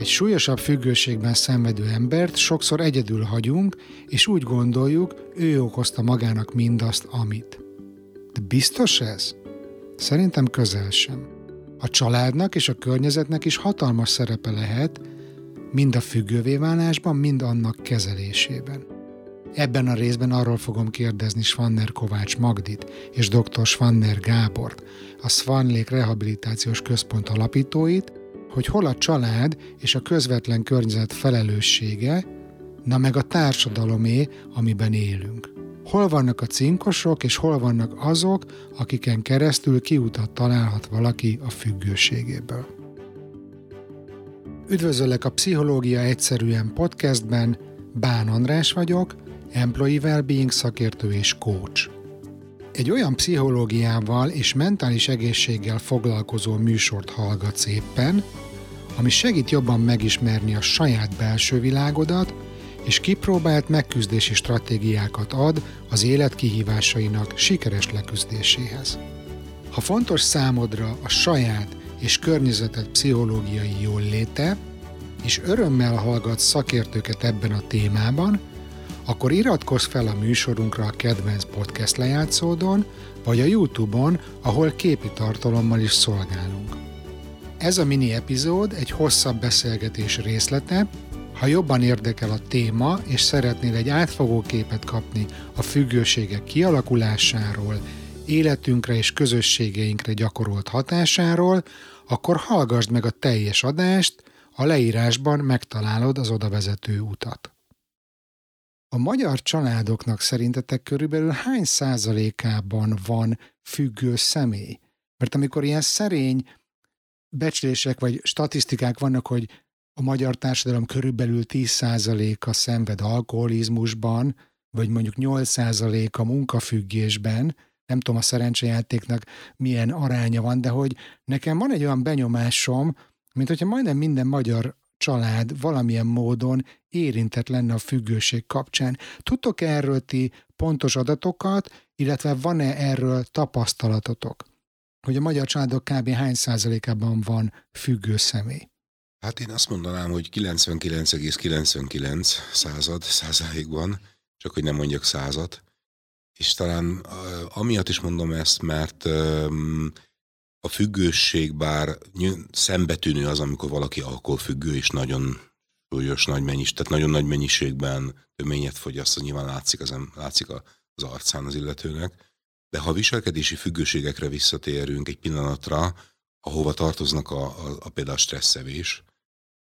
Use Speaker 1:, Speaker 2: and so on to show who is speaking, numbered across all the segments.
Speaker 1: Egy súlyosabb függőségben szenvedő embert sokszor egyedül hagyunk, és úgy gondoljuk, ő okozta magának mindazt, amit. De biztos ez? Szerintem közel sem. A családnak és a környezetnek is hatalmas szerepe lehet, mind a függővé válásban, mind annak kezelésében. Ebben a részben arról fogom kérdezni Svanner Kovács Magdit és dr. Svanner Gábort, a Svanlék Rehabilitációs Központ alapítóit, hogy hol a család és a közvetlen környezet felelőssége, na meg a társadalomé, amiben élünk. Hol vannak a cinkosok, és hol vannak azok, akiken keresztül kiutat találhat valaki a függőségéből. Üdvözöllek a Pszichológia Egyszerűen podcastben, Bán András vagyok, Employee Wellbeing szakértő és coach. Egy olyan pszichológiával és mentális egészséggel foglalkozó műsort hallgatsz éppen, ami segít jobban megismerni a saját belső világodat, és kipróbált megküzdési stratégiákat ad az élet kihívásainak sikeres leküzdéséhez. Ha fontos számodra a saját és környezeted pszichológiai jól léte, és örömmel hallgatsz szakértőket ebben a témában, akkor iratkozz fel a műsorunkra a kedvenc podcast lejátszódon, vagy a YouTube-on, ahol képi tartalommal is szolgálunk. Ez a mini epizód egy hosszabb beszélgetés részlete, ha jobban érdekel a téma, és szeretnél egy átfogó képet kapni a függőségek kialakulásáról, életünkre és közösségeinkre gyakorolt hatásáról, akkor hallgassd meg a teljes adást, a leírásban megtalálod az odavezető utat. A magyar családoknak szerintetek körülbelül hány százalékában van függő személy? Mert amikor ilyen szerény becslések vagy statisztikák vannak, hogy a magyar társadalom körülbelül 10%-a szenved alkoholizmusban, vagy mondjuk 8% a munkafüggésben, nem tudom a szerencsejátéknak milyen aránya van, de hogy nekem van egy olyan benyomásom, mint hogyha majdnem minden magyar család valamilyen módon érintett lenne a függőség kapcsán. Tudtok erről ti pontos adatokat, illetve van-e erről tapasztalatotok? Hogy a magyar családok kb. hány százalékában van függő személy?
Speaker 2: Hát én azt mondanám, hogy 99,99 század százalékban, csak hogy nem mondjak százat. És talán amiatt is mondom ezt, mert a függőség bár szembetűnő az, amikor valaki alkoholfüggő, és nagyon súlyos, nagy mennyiség, tehát nagyon nagy mennyiségben töményet fogyaszt, az nyilván látszik, az, látszik az arcán az illetőnek. De ha a viselkedési függőségekre visszatérünk egy pillanatra, ahova tartoznak a, a, a például a stresszevés,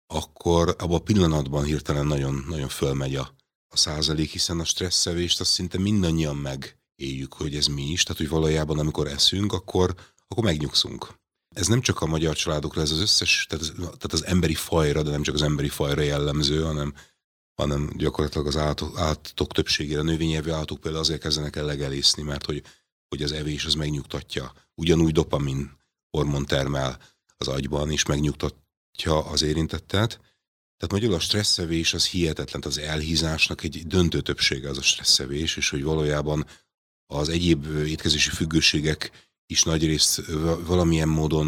Speaker 2: akkor abban a pillanatban hirtelen nagyon, nagyon fölmegy a, a százalék, hiszen a stresszevést azt szinte mindannyian megéljük, hogy ez mi is, tehát hogy valójában amikor eszünk, akkor, akkor megnyugszunk. Ez nem csak a magyar családokra, ez az összes, tehát, tehát az emberi fajra, de nem csak az emberi fajra jellemző, hanem, hanem gyakorlatilag az állatok, állatok többségére, növényevő állatok például azért kezdenek el legelészni, mert hogy, hogy az evés az megnyugtatja. Ugyanúgy dopamin hormon termel az agyban, és megnyugtat, ha az érintettet. Tehát magyarul a stresszevés az hihetetlen, az elhízásnak egy döntő többsége az a stresszevés, és hogy valójában az egyéb étkezési függőségek is nagyrészt valamilyen módon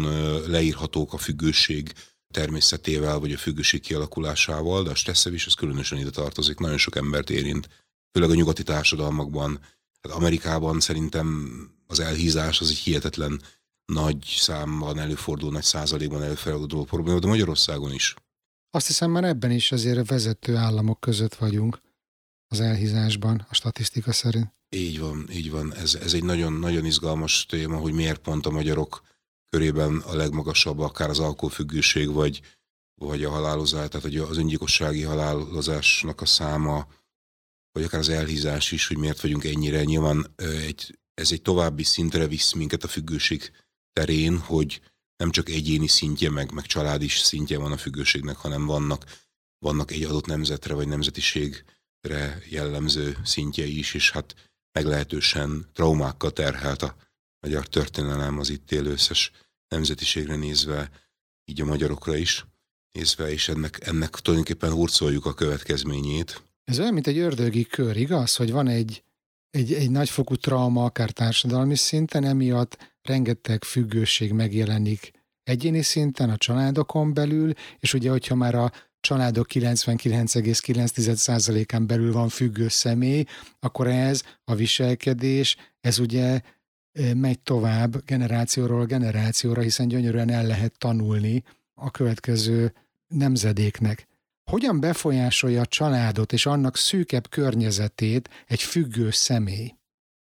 Speaker 2: leírhatók a függőség természetével, vagy a függőség kialakulásával, de a stresszevés az különösen ide tartozik, nagyon sok embert érint, főleg a nyugati társadalmakban. Hát Amerikában szerintem az elhízás az egy hihetetlen nagy számban előfordul, nagy százalékban előforduló probléma, de Magyarországon is.
Speaker 1: Azt hiszem már ebben is azért vezető államok között vagyunk az elhízásban, a statisztika szerint.
Speaker 2: Így van, így van. Ez, ez egy nagyon-nagyon izgalmas téma, hogy miért pont a magyarok körében a legmagasabb akár az alkoholfüggőség, vagy, vagy a halálozás, tehát az öngyilkossági halálozásnak a száma, vagy akár az elhízás is, hogy miért vagyunk ennyire. Nyilván egy, ez egy további szintre visz minket a függőség terén, hogy nem csak egyéni szintje, meg, meg családi szintje van a függőségnek, hanem vannak, vannak egy adott nemzetre vagy nemzetiségre jellemző szintjei is, és hát meglehetősen traumákkal terhelt a magyar történelem az itt élő összes nemzetiségre nézve, így a magyarokra is nézve, és ennek, ennek tulajdonképpen hurcoljuk a következményét.
Speaker 1: Ez olyan, mint egy ördögi kör, igaz? Hogy van egy, egy, egy nagyfokú trauma, akár társadalmi szinten, emiatt rengeteg függőség megjelenik egyéni szinten, a családokon belül, és ugye, hogyha már a családok 99,9%-án belül van függő személy, akkor ez a viselkedés, ez ugye megy tovább generációról generációra, hiszen gyönyörűen el lehet tanulni a következő nemzedéknek. Hogyan befolyásolja a családot és annak szűkebb környezetét egy függő személy?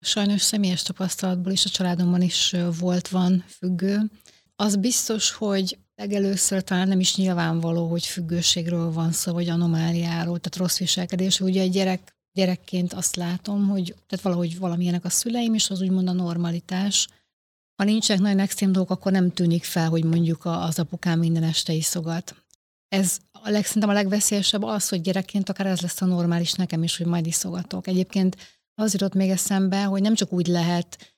Speaker 3: Sajnos személyes tapasztalatból is a családomban is volt, van függő. Az biztos, hogy legelőször talán nem is nyilvánvaló, hogy függőségről van szó, vagy anomáliáról, tehát rossz viselkedés. Ugye egy gyerek, gyerekként azt látom, hogy tehát valahogy valamilyenek a szüleim, és az úgymond a normalitás. Ha nincsenek nagyon extrém dolgok, akkor nem tűnik fel, hogy mondjuk az apukám minden este iszogat. Ez a leg, szerintem a legveszélyesebb az, hogy gyerekként akár ez lesz a normális nekem is, hogy majd iszogatok. Egyébként az jutott még eszembe, hogy nem csak úgy lehet,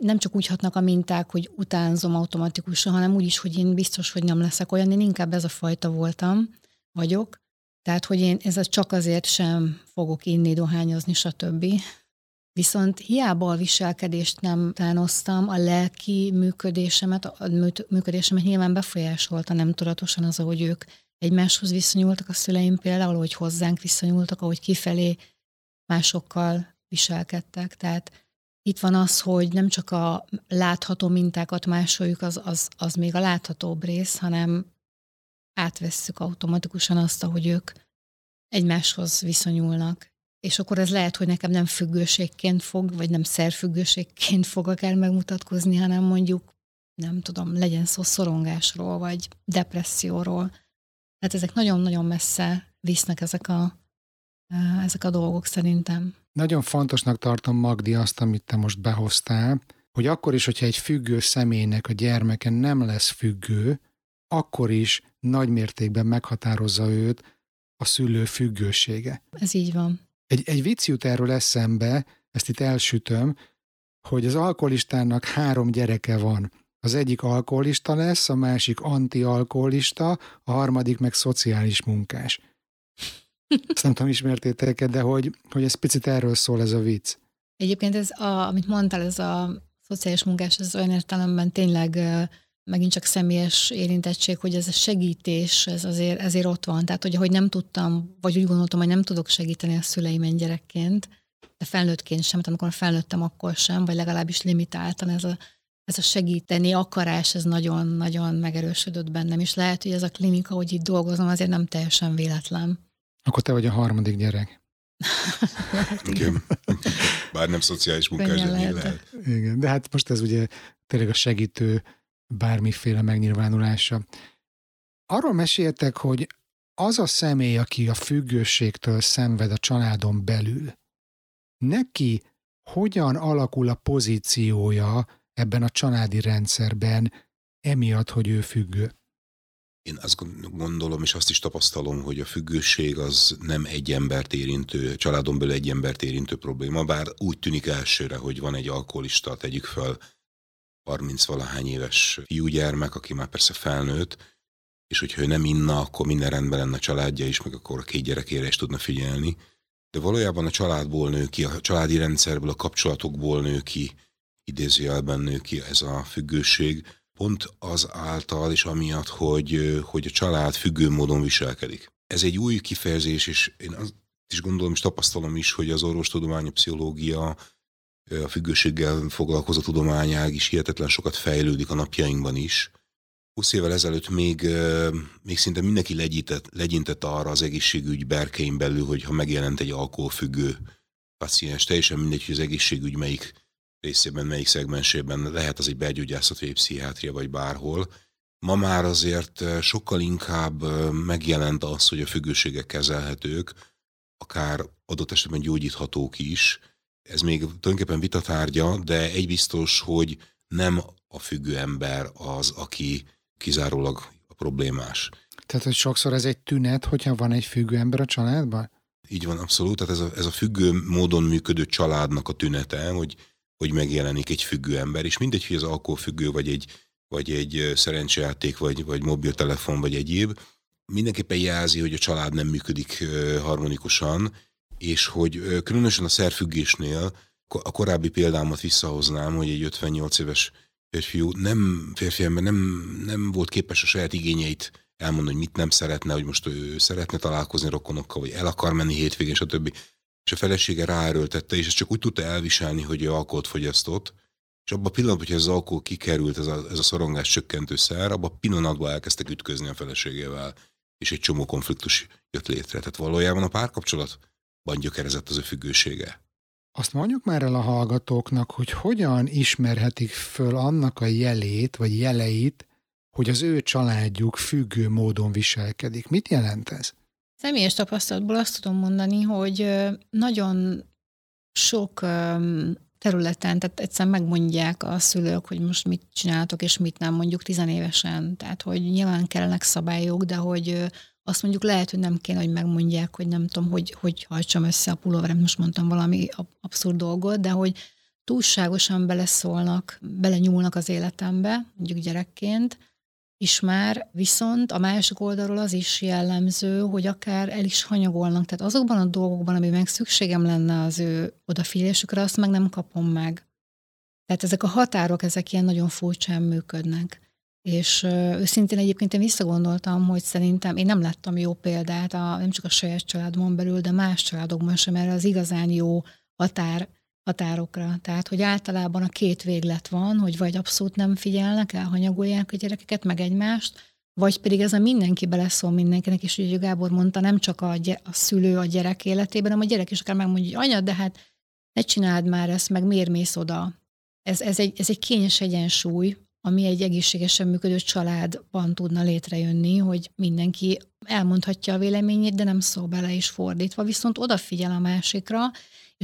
Speaker 3: nem csak úgy hatnak a minták, hogy utánzom automatikusan, hanem úgy is, hogy én biztos, hogy nem leszek olyan, én inkább ez a fajta voltam, vagyok, tehát, hogy én ez csak azért sem fogok inni, dohányozni, stb. Viszont hiába a viselkedést nem tánoztam, a lelki működésemet, a működésemet nyilván befolyásolta nem tudatosan az, ahogy ők egymáshoz viszonyultak a szüleim például, ahogy hozzánk viszonyultak, ahogy kifelé másokkal viselkedtek. Tehát itt van az, hogy nem csak a látható mintákat másoljuk, az, az, az még a láthatóbb rész, hanem átvesszük automatikusan azt, ahogy ők egymáshoz viszonyulnak. És akkor ez lehet, hogy nekem nem függőségként fog, vagy nem szerfüggőségként fog akár megmutatkozni, hanem mondjuk, nem tudom, legyen szó szorongásról, vagy depresszióról. Tehát ezek nagyon-nagyon messze visznek ezek a, ezek a dolgok szerintem.
Speaker 1: Nagyon fontosnak tartom, Magdi, azt, amit te most behoztál, hogy akkor is, hogyha egy függő személynek a gyermeke nem lesz függő, akkor is nagy mértékben meghatározza őt a szülő függősége.
Speaker 3: Ez így van.
Speaker 1: Egy, egy vicc jut erről eszembe, ezt itt elsütöm, hogy az alkoholistának három gyereke van. Az egyik alkoholista lesz, a másik antialkoholista, a harmadik meg szociális munkás. Ezt nem tudom, ismertétek de hogy, hogy ez picit erről szól ez a vicc.
Speaker 3: Egyébként ez, a, amit mondtál, ez a szociális munkás, ez olyan értelemben tényleg megint csak személyes érintettség, hogy ez a segítés, ez azért, ezért ott van. Tehát, hogy, hogy nem tudtam, vagy úgy gondoltam, hogy nem tudok segíteni a szüleimen gyerekként, de felnőttként sem, tehát amikor felnőttem, akkor sem, vagy legalábbis limitáltan ez a, ez a segíteni akarás, ez nagyon-nagyon megerősödött bennem, és lehet, hogy ez a klinika, hogy itt dolgozom, azért nem teljesen véletlen.
Speaker 1: Akkor te vagy a harmadik gyerek.
Speaker 2: Igen. Bár nem szociális munkás, de lehet. lehet.
Speaker 1: Igen, de hát most ez ugye tényleg a segítő bármiféle megnyilvánulása. Arról meséltek, hogy az a személy, aki a függőségtől szenved a családon belül, neki hogyan alakul a pozíciója ebben a családi rendszerben, emiatt, hogy ő függő?
Speaker 2: Én azt gondolom, és azt is tapasztalom, hogy a függőség az nem egy embert érintő, családon belül egy embert érintő probléma, bár úgy tűnik elsőre, hogy van egy alkoholista, tegyük fel, 30-valahány éves fiúgyermek, aki már persze felnőtt, és hogyha ő nem inna, akkor minden rendben lenne a családja is, meg akkor a két gyerekére is tudna figyelni. De valójában a családból nő ki, a családi rendszerből, a kapcsolatokból nő ki, idézőjelben nő ki ez a függőség, pont az által és amiatt, hogy, hogy a család függő módon viselkedik. Ez egy új kifejezés, és én azt is gondolom, és tapasztalom is, hogy az orvostudomány, a pszichológia, a függőséggel foglalkozó tudományág is hihetetlen sokat fejlődik a napjainkban is. 20 évvel ezelőtt még, még szinte mindenki legyintett, legyintett arra az egészségügy berkein belül, hogy ha megjelent egy alkoholfüggő paciens, teljesen mindegy, hogy az egészségügy melyik részében, melyik szegmensében lehet az egy belgyógyászat, vagy egy pszichiátria, vagy bárhol. Ma már azért sokkal inkább megjelent az, hogy a függőségek kezelhetők, akár adott esetben gyógyíthatók is. Ez még tulajdonképpen vitatárgya, de egy biztos, hogy nem a függő ember az, aki kizárólag a problémás.
Speaker 1: Tehát, hogy sokszor ez egy tünet, hogyha van egy függő ember a családban?
Speaker 2: Így van, abszolút. Tehát ez a, ez a függő módon működő családnak a tünete, hogy hogy megjelenik egy függő ember, és mindegy, hogy az alkoholfüggő, vagy egy, vagy egy szerencsejáték, vagy, vagy mobiltelefon, vagy egyéb, mindenképpen jelzi, hogy a család nem működik harmonikusan, és hogy különösen a szerfüggésnél a korábbi példámat visszahoznám, hogy egy 58 éves férfiú nem, férfi ember nem, nem volt képes a saját igényeit elmondani, hogy mit nem szeretne, hogy most ő szeretne találkozni rokonokkal, vagy el akar menni hétvégén, stb. És a felesége ráerőltette, és ezt csak úgy tudta elviselni, hogy ő alkoholt fogyasztott, és abban a pillanatban, hogy ez az alkohol kikerült, ez a, ez a szorongás csökkentő szer, abban a pillanatban elkezdtek ütközni a feleségével, és egy csomó konfliktus jött létre. Tehát valójában a párkapcsolatban gyökerezett az a függősége.
Speaker 1: Azt mondjuk már el a hallgatóknak, hogy hogyan ismerhetik föl annak a jelét, vagy jeleit, hogy az ő családjuk függő módon viselkedik. Mit jelent ez?
Speaker 3: Személyes tapasztalatból azt tudom mondani, hogy nagyon sok területen, tehát egyszerűen megmondják a szülők, hogy most mit csináltok, és mit nem, mondjuk tizenévesen. Tehát, hogy nyilván kellenek szabályok, de hogy azt mondjuk lehet, hogy nem kéne, hogy megmondják, hogy nem tudom, hogy, hogy hajtsam össze a pulóverem, most mondtam valami abszurd dolgot, de hogy túlságosan beleszólnak, belenyúlnak az életembe, mondjuk gyerekként, is már, viszont a másik oldalról az is jellemző, hogy akár el is hanyagolnak. Tehát azokban a dolgokban, ami meg szükségem lenne az ő odafigyelésükre, azt meg nem kapom meg. Tehát ezek a határok, ezek ilyen nagyon furcsán működnek. És őszintén egyébként én visszagondoltam, hogy szerintem én nem láttam jó példát, a, nem csak a saját családomon belül, de más családokban sem erre az igazán jó határ határokra. Tehát, hogy általában a két véglet van, hogy vagy abszolút nem figyelnek, elhanyagolják a gyerekeket, meg egymást, vagy pedig ez a mindenki beleszól mindenkinek, és ugye Gábor mondta, nem csak a, gy- a szülő a gyerek életében, hanem a gyerek is akár megmondja, hogy anya, de hát ne csináld már ezt, meg miért mész oda. Ez, ez, egy, ez egy kényes egyensúly, ami egy egészségesen működő családban tudna létrejönni, hogy mindenki elmondhatja a véleményét, de nem szól bele is fordítva, viszont odafigyel a másikra,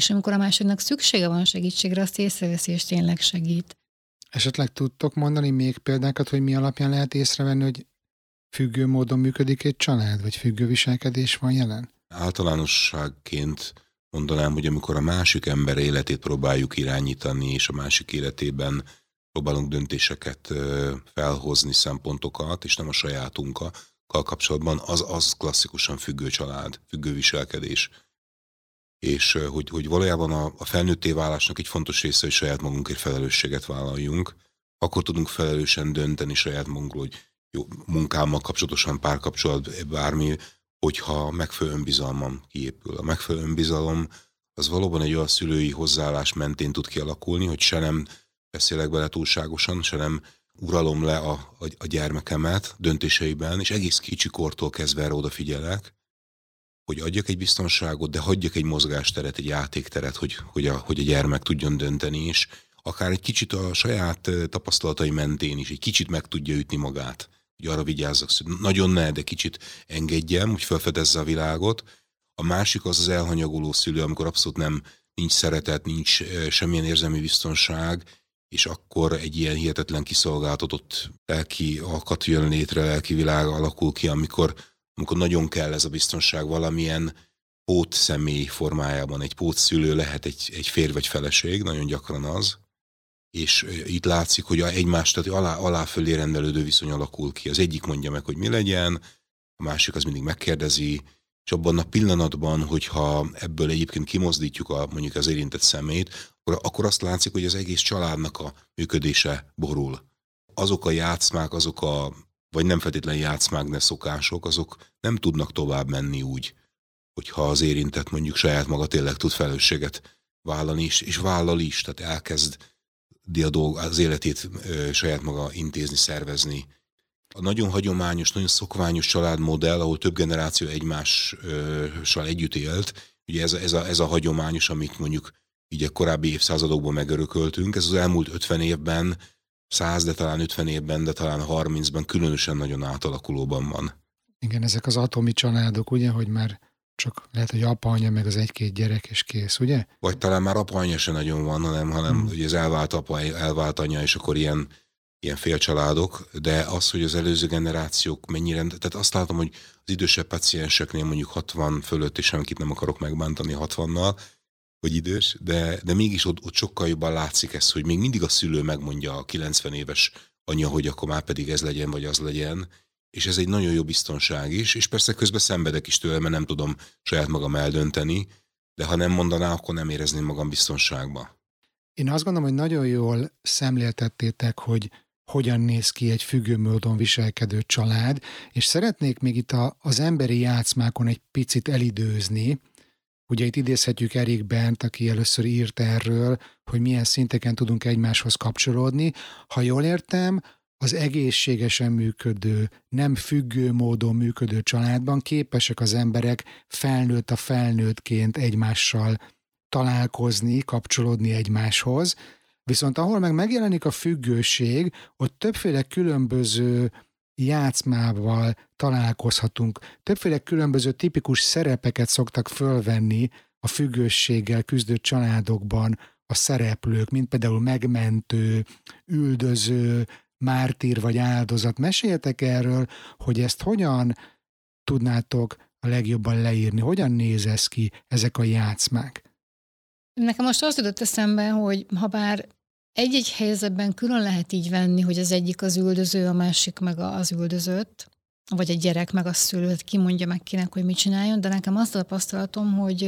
Speaker 3: és amikor a másiknak szüksége van segítségre, azt észreveszi, és tényleg segít.
Speaker 1: Esetleg tudtok mondani még példákat, hogy mi alapján lehet észrevenni, hogy függő módon működik egy család, vagy függő viselkedés van jelen?
Speaker 2: Általánosságként mondanám, hogy amikor a másik ember életét próbáljuk irányítani, és a másik életében próbálunk döntéseket felhozni, szempontokat, és nem a sajátunkkal kapcsolatban, az, az klasszikusan függő család, függő viselkedés és hogy, hogy valójában a, a felnőtté válásnak egy fontos része, hogy saját magunkért felelősséget vállaljunk, akkor tudunk felelősen dönteni saját magunkról, hogy jó, munkámmal kapcsolatosan párkapcsolat, bármi, hogyha megfelelő önbizalmam kiépül. A megfelelő önbizalom az valóban egy olyan szülői hozzáállás mentén tud kialakulni, hogy se nem beszélek bele túlságosan, se nem uralom le a, a, a gyermekemet döntéseiben, és egész kicsikortól kezdve erre odafigyelek, hogy adjak egy biztonságot, de hagyjak egy mozgásteret, egy játékteret, hogy, hogy, a, hogy a gyermek tudjon dönteni, és akár egy kicsit a saját tapasztalatai mentén is, egy kicsit meg tudja ütni magát, hogy arra vigyázzak, nagyon ne, de kicsit engedjem, hogy felfedezze a világot. A másik az az elhanyagoló szülő, amikor abszolút nem nincs szeretet, nincs semmilyen érzelmi biztonság, és akkor egy ilyen hihetetlen kiszolgáltatott lelki alkat jön létre, lelki világ alakul ki, amikor amikor nagyon kell ez a biztonság valamilyen pót személy formájában, egy pót szülő lehet egy, egy férj vagy feleség, nagyon gyakran az, és itt látszik, hogy egymást tehát alá, alá fölé rendelődő viszony alakul ki. Az egyik mondja meg, hogy mi legyen, a másik az mindig megkérdezi, és abban a pillanatban, hogyha ebből egyébként kimozdítjuk a, mondjuk az érintett szemét, akkor, akkor azt látszik, hogy az egész családnak a működése borul. Azok a játszmák, azok a vagy nem feltétlen játszmák, de szokások, azok nem tudnak tovább menni úgy, hogyha az érintett mondjuk saját maga tényleg tud felelősséget vállalni, és, és vállal is, tehát elkezd a dolg, az életét ö, saját maga intézni, szervezni. A nagyon hagyományos, nagyon szokványos családmodell, ahol több generáció egymással együtt élt, ugye ez, ez, a, ez a hagyományos, amit mondjuk így a korábbi évszázadokban megörököltünk, ez az elmúlt 50 évben 100, de talán 50 évben, de talán 30-ban különösen nagyon átalakulóban van.
Speaker 1: Igen, ezek az atomi családok, ugye, hogy már csak lehet, hogy apa, anya, meg az egy-két gyerek, és kész, ugye?
Speaker 2: Vagy talán már apa, anya se nagyon van, hanem, hanem hmm. ugye az elvált apa, elvált anya, és akkor ilyen, ilyen félcsaládok, de az, hogy az előző generációk mennyire, tehát azt látom, hogy az idősebb pacienseknél mondjuk 60 fölött, és senkit nem akarok megbántani 60-nal, hogy idős, de, de mégis ott, ott sokkal jobban látszik ez, hogy még mindig a szülő megmondja a 90 éves anya, hogy akkor már pedig ez legyen, vagy az legyen, és ez egy nagyon jó biztonság is, és persze közben szenvedek is tőle, mert nem tudom saját magam eldönteni, de ha nem mondaná, akkor nem érezném magam biztonságban.
Speaker 1: Én azt gondolom, hogy nagyon jól szemléltettétek, hogy hogyan néz ki egy függő módon viselkedő család, és szeretnék még itt a, az emberi játszmákon egy picit elidőzni. Ugye itt idézhetjük Erik Bent, aki először írt erről, hogy milyen szinteken tudunk egymáshoz kapcsolódni. Ha jól értem, az egészségesen működő, nem függő módon működő családban képesek az emberek felnőtt a felnőttként egymással találkozni, kapcsolódni egymáshoz, viszont ahol meg megjelenik a függőség, ott többféle különböző játszmával találkozhatunk. Többféle különböző tipikus szerepeket szoktak fölvenni a függőséggel küzdő családokban a szereplők, mint például megmentő, üldöző, mártír vagy áldozat. Meséltek erről, hogy ezt hogyan tudnátok a legjobban leírni? Hogyan néz ez ki, ezek a játszmák?
Speaker 3: Nekem most azt jutott eszembe, hogy ha bár egy-egy helyzetben külön lehet így venni, hogy az egyik az üldöző, a másik meg az üldözött, vagy egy gyerek meg a szülőt kimondja meg kinek, hogy mit csináljon, de nekem azt a tapasztalatom, hogy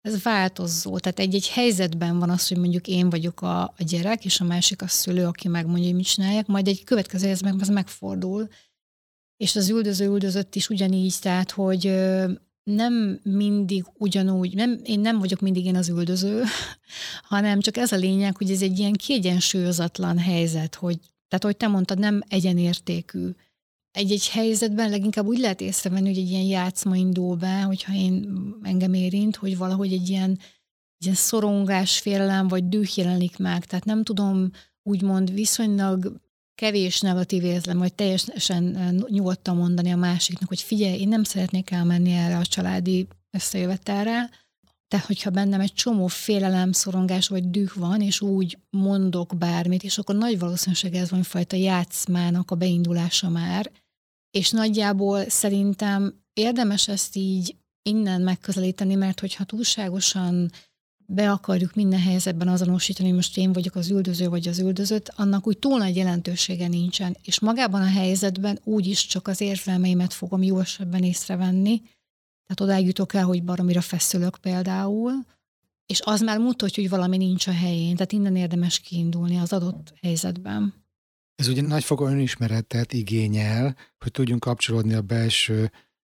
Speaker 3: ez változó. Tehát egy-egy helyzetben van az, hogy mondjuk én vagyok a, a gyerek, és a másik a szülő, aki megmondja, hogy mit csináljak, majd egy következő helyzetben ez megfordul. És az üldöző üldözött is ugyanígy, tehát hogy nem mindig ugyanúgy, nem, én nem vagyok mindig én az üldöző, hanem csak ez a lényeg, hogy ez egy ilyen kiegyensúlyozatlan helyzet, hogy, tehát hogy te mondtad, nem egyenértékű. Egy-egy helyzetben leginkább úgy lehet észrevenni, hogy egy ilyen játszma indul be, hogyha én engem érint, hogy valahogy egy ilyen, egy ilyen szorongás, félelem vagy düh jelenik meg. Tehát nem tudom úgymond viszonylag kevés negatív érzem, vagy teljesen nyugodtan mondani a másiknak, hogy figyelj, én nem szeretnék elmenni erre a családi összejövetelre, tehát, hogyha bennem egy csomó félelem, szorongás vagy düh van, és úgy mondok bármit, és akkor nagy valószínűség ez van fajta játszmának a beindulása már, és nagyjából szerintem érdemes ezt így innen megközelíteni, mert hogyha túlságosan be akarjuk minden helyzetben azonosítani, hogy most én vagyok az üldöző vagy az üldözött, annak úgy túl nagy jelentősége nincsen. És magában a helyzetben úgyis csak az érzelmeimet fogom jó esetben észrevenni, tehát odáig jutok el, hogy baromira feszülök például, és az már mutatja, hogy valami nincs a helyén, tehát innen érdemes kiindulni az adott helyzetben.
Speaker 1: Ez ugye nagyfokú önismeretet igényel, hogy tudjunk kapcsolódni a belső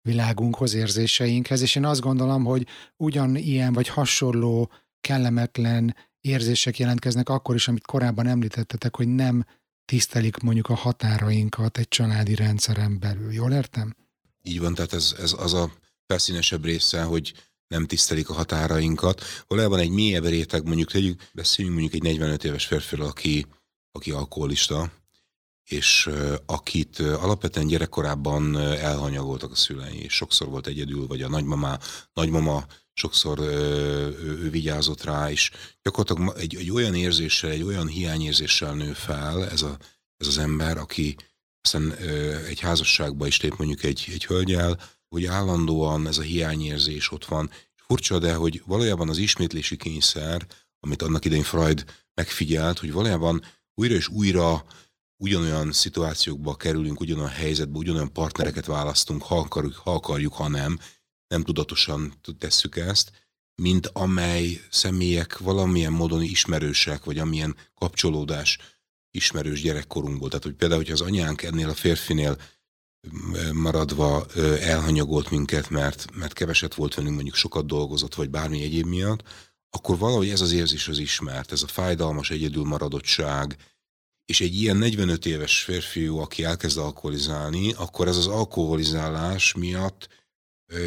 Speaker 1: világunkhoz, érzéseinkhez, és én azt gondolom, hogy ugyan ilyen vagy hasonló kellemetlen érzések jelentkeznek akkor is, amit korábban említettetek, hogy nem tisztelik mondjuk a határainkat egy családi rendszeren belül. Jól értem?
Speaker 2: Így van, tehát ez, ez az a felszínesebb része, hogy nem tisztelik a határainkat. Valójában egy mélyebb réteg, mondjuk tegyük, beszéljünk mondjuk egy 45 éves férfiről, aki, aki alkoholista, és akit alapvetően gyerekkorában elhanyagoltak a szülei, és sokszor volt egyedül, vagy a nagymama, nagymama sokszor ő vigyázott rá, és gyakorlatilag egy, egy olyan érzéssel, egy olyan hiányérzéssel nő fel ez, a, ez az ember, aki aztán egy házasságba is lép mondjuk egy, egy hölgyel, hogy állandóan ez a hiányérzés ott van. Furcsa, de hogy valójában az ismétlési kényszer, amit annak idején Freud megfigyelt, hogy valójában újra és újra ugyanolyan szituációkba kerülünk, ugyanolyan helyzetbe, ugyanolyan partnereket választunk, ha akarjuk, ha, akarjuk, ha nem, nem tudatosan tesszük ezt, mint amely személyek valamilyen módon ismerősek, vagy amilyen kapcsolódás ismerős gyerekkorunkból. Tehát, hogy például, hogyha az anyánk ennél a férfinél maradva elhanyagolt minket, mert, mert keveset volt velünk, mondjuk sokat dolgozott, vagy bármi egyéb miatt, akkor valahogy ez az érzés az ismert, ez a fájdalmas egyedül maradottság, és egy ilyen 45 éves férfiú, aki elkezd alkoholizálni, akkor ez az alkoholizálás miatt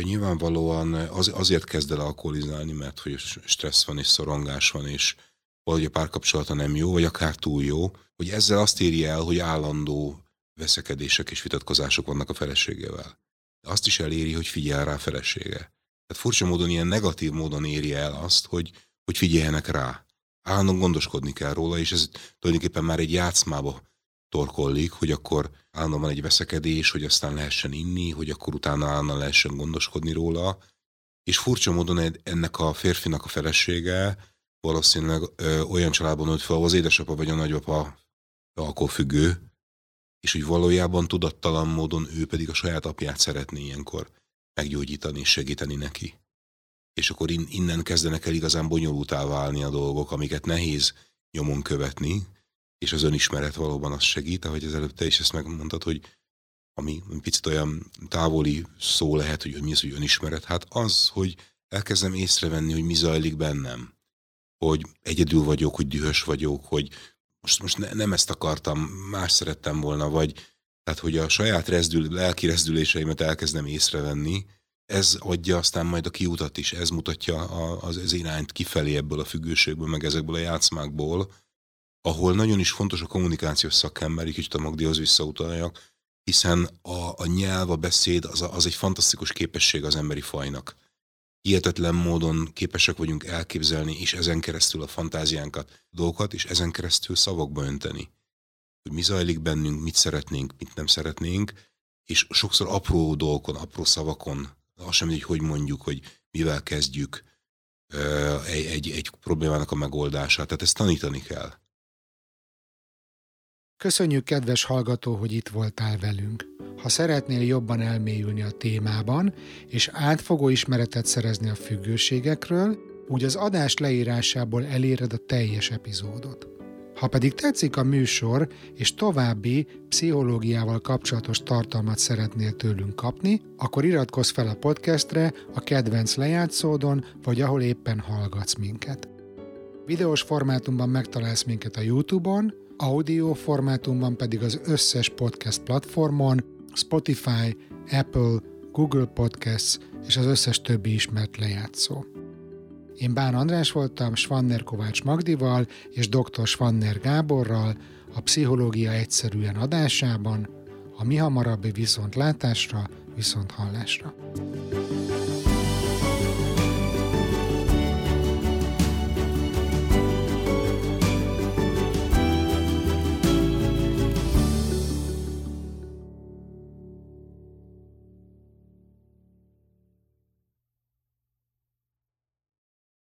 Speaker 2: nyilvánvalóan az, azért kezd el alkoholizálni, mert hogy stressz van és szorongás van, és valahogy a párkapcsolata nem jó, vagy akár túl jó, hogy ezzel azt éri el, hogy állandó veszekedések és vitatkozások vannak a feleségével. De azt is eléri, hogy figyel rá a felesége. Tehát furcsa módon, ilyen negatív módon éri el azt, hogy, hogy figyeljenek rá állandóan gondoskodni kell róla, és ez tulajdonképpen már egy játszmába torkollik, hogy akkor állandóan van egy veszekedés, hogy aztán lehessen inni, hogy akkor utána állandóan lehessen gondoskodni róla, és furcsa módon ennek a férfinak a felesége valószínűleg ö, olyan családban nőtt fel, az édesapa vagy a nagyapa alkoholfüggő, és hogy valójában tudattalan módon ő pedig a saját apját szeretné ilyenkor meggyógyítani és segíteni neki és akkor innen kezdenek el igazán bonyolultá válni a dolgok, amiket nehéz nyomon követni, és az önismeret valóban az segít, ahogy az előbb te is ezt megmondtad, hogy ami picit olyan távoli szó lehet, hogy mi az, hogy önismeret, hát az, hogy elkezdem észrevenni, hogy mi zajlik bennem. Hogy egyedül vagyok, hogy dühös vagyok, hogy most, most ne, nem ezt akartam, más szerettem volna, vagy tehát, hogy a saját rezdül, lelki rezdüléseimet elkezdem észrevenni, ez adja aztán majd a kiutat is, ez mutatja az, az irányt kifelé ebből a függőségből, meg ezekből a játszmákból, ahol nagyon is fontos a kommunikációs szakember, egy kicsit a Magdihoz visszautaljak, hiszen a, a nyelv, a beszéd az, az egy fantasztikus képesség az emberi fajnak. Hihetetlen módon képesek vagyunk elképzelni, és ezen keresztül a fantáziánkat, dolgokat, és ezen keresztül szavakba önteni. Hogy mi zajlik bennünk, mit szeretnénk, mit nem szeretnénk, és sokszor apró dolgokon, apró szavakon, az sem hogy hogy mondjuk, hogy mivel kezdjük egy, egy, egy problémának a megoldását. Tehát ezt tanítani kell.
Speaker 1: Köszönjük, kedves hallgató, hogy itt voltál velünk. Ha szeretnél jobban elmélyülni a témában, és átfogó ismeretet szerezni a függőségekről, úgy az adás leírásából eléred a teljes epizódot. Ha pedig tetszik a műsor, és további pszichológiával kapcsolatos tartalmat szeretnél tőlünk kapni, akkor iratkozz fel a podcastre, a kedvenc lejátszódon, vagy ahol éppen hallgatsz minket. Videós formátumban megtalálsz minket a YouTube-on, audio formátumban pedig az összes podcast platformon, Spotify, Apple, Google Podcasts és az összes többi ismert lejátszó. Én Bán András voltam Svanner Kovács Magdival és dr. Svanner Gáborral a Pszichológia egyszerűen adásában, a mi hamarabbi viszont hallásra.